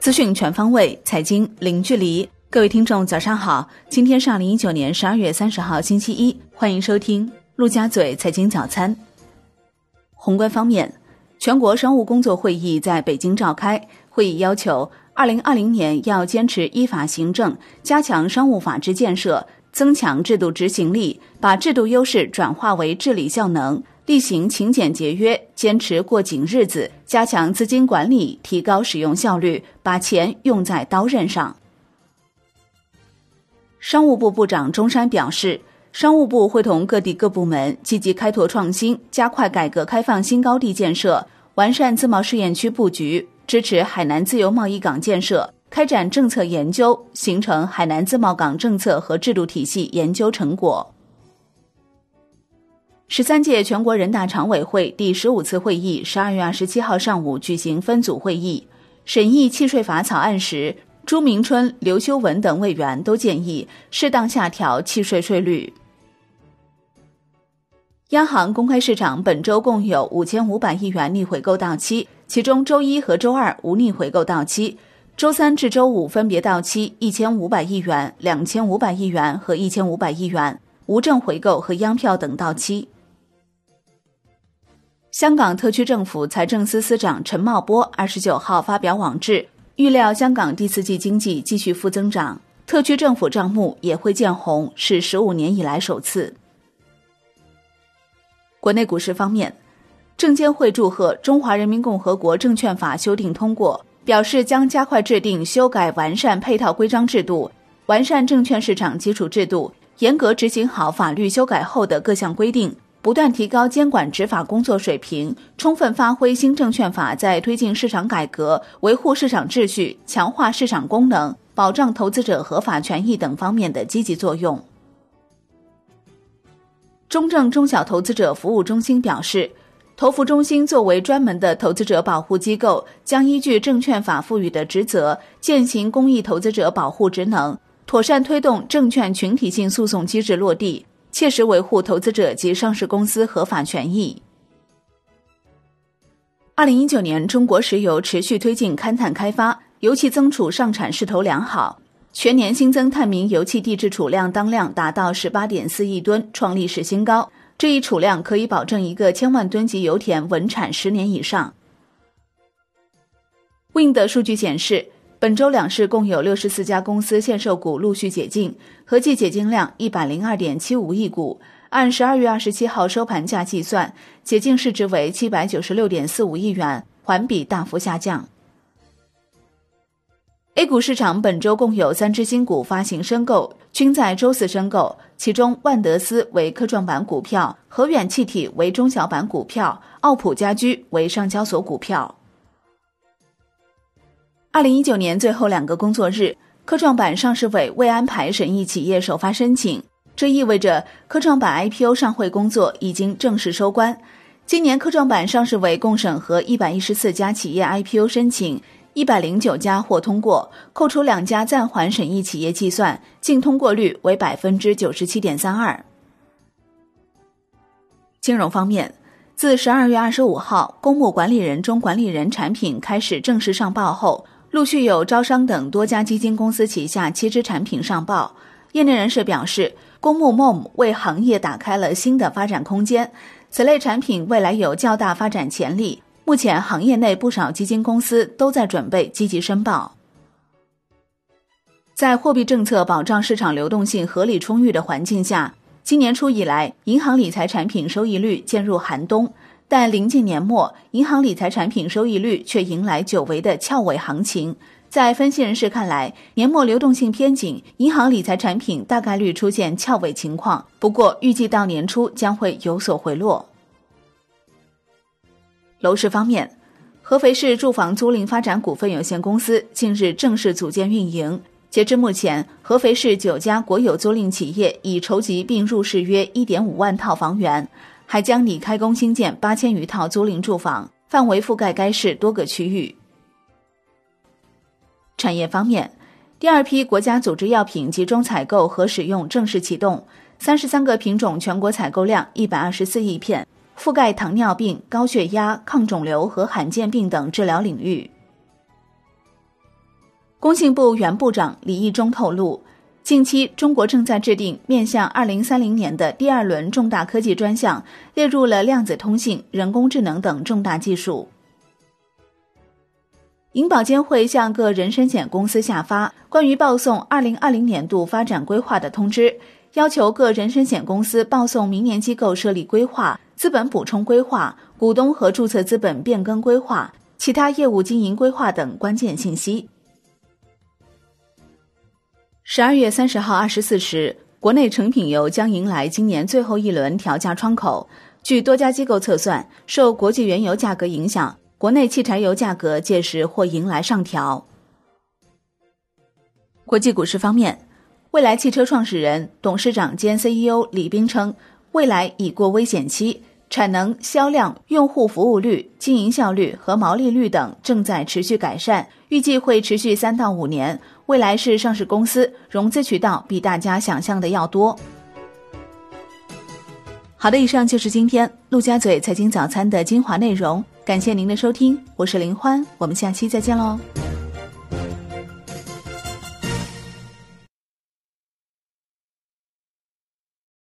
资讯全方位，财经零距离。各位听众，早上好！今天是二零一九年十二月三十号，星期一，欢迎收听陆家嘴财经早餐。宏观方面，全国商务工作会议在北京召开，会议要求，二零二零年要坚持依法行政，加强商务法治建设，增强制度执行力，把制度优势转化为治理效能。厉行勤俭节约，坚持过紧日子，加强资金管理，提高使用效率，把钱用在刀刃上。商务部部长钟山表示，商务部会同各地各部门积极开拓创新，加快改革开放新高地建设，完善自贸试验区布局，支持海南自由贸易港建设，开展政策研究，形成海南自贸港政策和制度体系研究成果。十三届全国人大常委会第十五次会议十二月二十七号上午举行分组会议，审议契税法草案时，朱明春、刘修文等委员都建议适当下调契税税率。央行公开市场本周共有五千五百亿元逆回购到期，其中周一和周二无逆回购到期，周三至周五分别到期一千五百亿元、两千五百亿元和一千五百亿元，无证回购和央票等到期。香港特区政府财政司司长陈茂波二十九号发表网志，预料香港第四季经济继续负增长，特区政府账目也会见红，是十五年以来首次。国内股市方面，证监会祝贺《中华人民共和国证券法》修订通过，表示将加快制定、修改、完善配套规章制度，完善证券市场基础制度，严格执行好法律修改后的各项规定。不断提高监管执法工作水平，充分发挥新证券法在推进市场改革、维护市场秩序、强化市场功能、保障投资者合法权益等方面的积极作用。中证中小投资者服务中心表示，投服中心作为专门的投资者保护机构，将依据证券法赋予的职责，践行公益投资者保护职能，妥善推动证券群体性诉讼机制落地。切实维护投资者及上市公司合法权益。二零一九年，中国石油持续推进勘探开发，油气增储上产势头良好，全年新增探明油气地质储量当量达到十八点四亿吨，创历史新高。这一储量可以保证一个千万吨级油田稳产十年以上。Wind 数据显示。本周两市共有六十四家公司限售股陆续解禁，合计解禁量一百零二点七五亿股。按十二月二十七号收盘价计算，解禁市值为七百九十六点四五亿元，环比大幅下降。A 股市场本周共有三只新股发行申购，均在周四申购，其中万德斯为科创板股票，和远气体为中小板股票，奥普家居为上交所股票。二零一九年最后两个工作日，科创板上市委未安排审议企业首发申请，这意味着科创板 IPO 上会工作已经正式收官。今年科创板上市委共审核一百一十四家企业 IPO 申请，一百零九家获通过，扣除两家暂缓审议企业计算，净通过率为百分之九十七点三二。金融方面。自十二月二十五号公募管理人中管理人产品开始正式上报后，陆续有招商等多家基金公司旗下七支产品上报。业内人士表示，公募 MOM 为行业打开了新的发展空间，此类产品未来有较大发展潜力。目前，行业内不少基金公司都在准备积极申报。在货币政策保障市场流动性合理充裕的环境下。今年初以来，银行理财产品收益率渐入寒冬，但临近年末，银行理财产品收益率却迎来久违的翘尾行情。在分析人士看来，年末流动性偏紧，银行理财产品大概率出现翘尾情况。不过，预计到年初将会有所回落。楼市方面，合肥市住房租赁发展股份有限公司近日正式组建运营。截至目前，合肥市九家国有租赁企业已筹集并入市约一点五万套房源，还将拟开工新建八千余套租赁住房，范围覆盖该市多个区域。产业方面，第二批国家组织药品集中采购和使用正式启动，三十三个品种全国采购量一百二十四亿片，覆盖糖尿病、高血压、抗肿瘤和罕见病等治疗领域。工信部原部长李义忠透露，近期中国正在制定面向二零三零年的第二轮重大科技专项，列入了量子通信、人工智能等重大技术。银保监会向各人身险公司下发关于报送二零二零年度发展规划的通知，要求各人身险公司报送明年机构设立规划、资本补充规划、股东和注册资本变更规划、其他业务经营规划等关键信息。十二月三十号二十四时，国内成品油将迎来今年最后一轮调价窗口。据多家机构测算，受国际原油价格影响，国内汽柴油价格届时或迎来上调。国际股市方面，蔚来汽车创始人、董事长兼 CEO 李斌称，蔚来已过危险期，产能、销量、用户服务率、经营效率和毛利率等正在持续改善，预计会持续三到五年。未来是上市公司，融资渠道比大家想象的要多。好的，以上就是今天陆家嘴财经早餐的精华内容，感谢您的收听，我是林欢，我们下期再见喽。